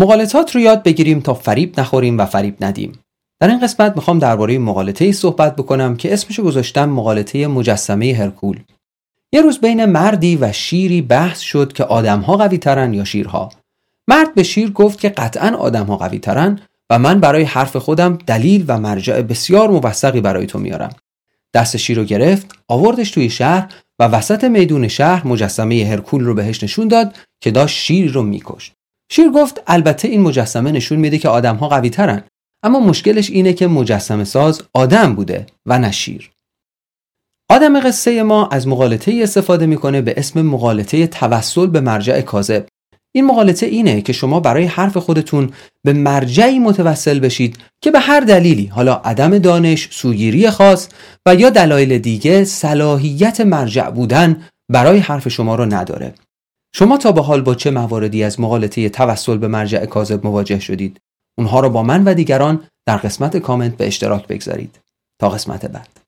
مقالطات رو یاد بگیریم تا فریب نخوریم و فریب ندیم. در این قسمت می‌خوام درباره مقالطه ای صحبت بکنم که اسمشو گذاشتم مقالطه مجسمه هرکول. یه روز بین مردی و شیری بحث شد که آدمها قوی ترن یا شیرها. مرد به شیر گفت که قطعا آدمها قوی ترن و من برای حرف خودم دلیل و مرجع بسیار موثقی برای تو میارم. دست شیر رو گرفت آوردش توی شهر و وسط میدون شهر مجسمه هرکول رو بهش نشون داد که داشت شیر رو میکشت. شیر گفت البته این مجسمه نشون میده که آدمها قوی ترن اما مشکلش اینه که مجسمه ساز آدم بوده و نه شیر. آدم قصه ما از مقالطه استفاده می‌کنه به اسم مقالطه توسل به مرجع کاذب. این مقالطه اینه که شما برای حرف خودتون به مرجعی متوسل بشید که به هر دلیلی حالا عدم دانش، سوگیری خاص و یا دلایل دیگه صلاحیت مرجع بودن برای حرف شما رو نداره. شما تا به حال با چه مواردی از مقالطه توسل به مرجع کاذب مواجه شدید؟ اونها رو با من و دیگران در قسمت کامنت به اشتراک بگذارید. تا قسمت بعد.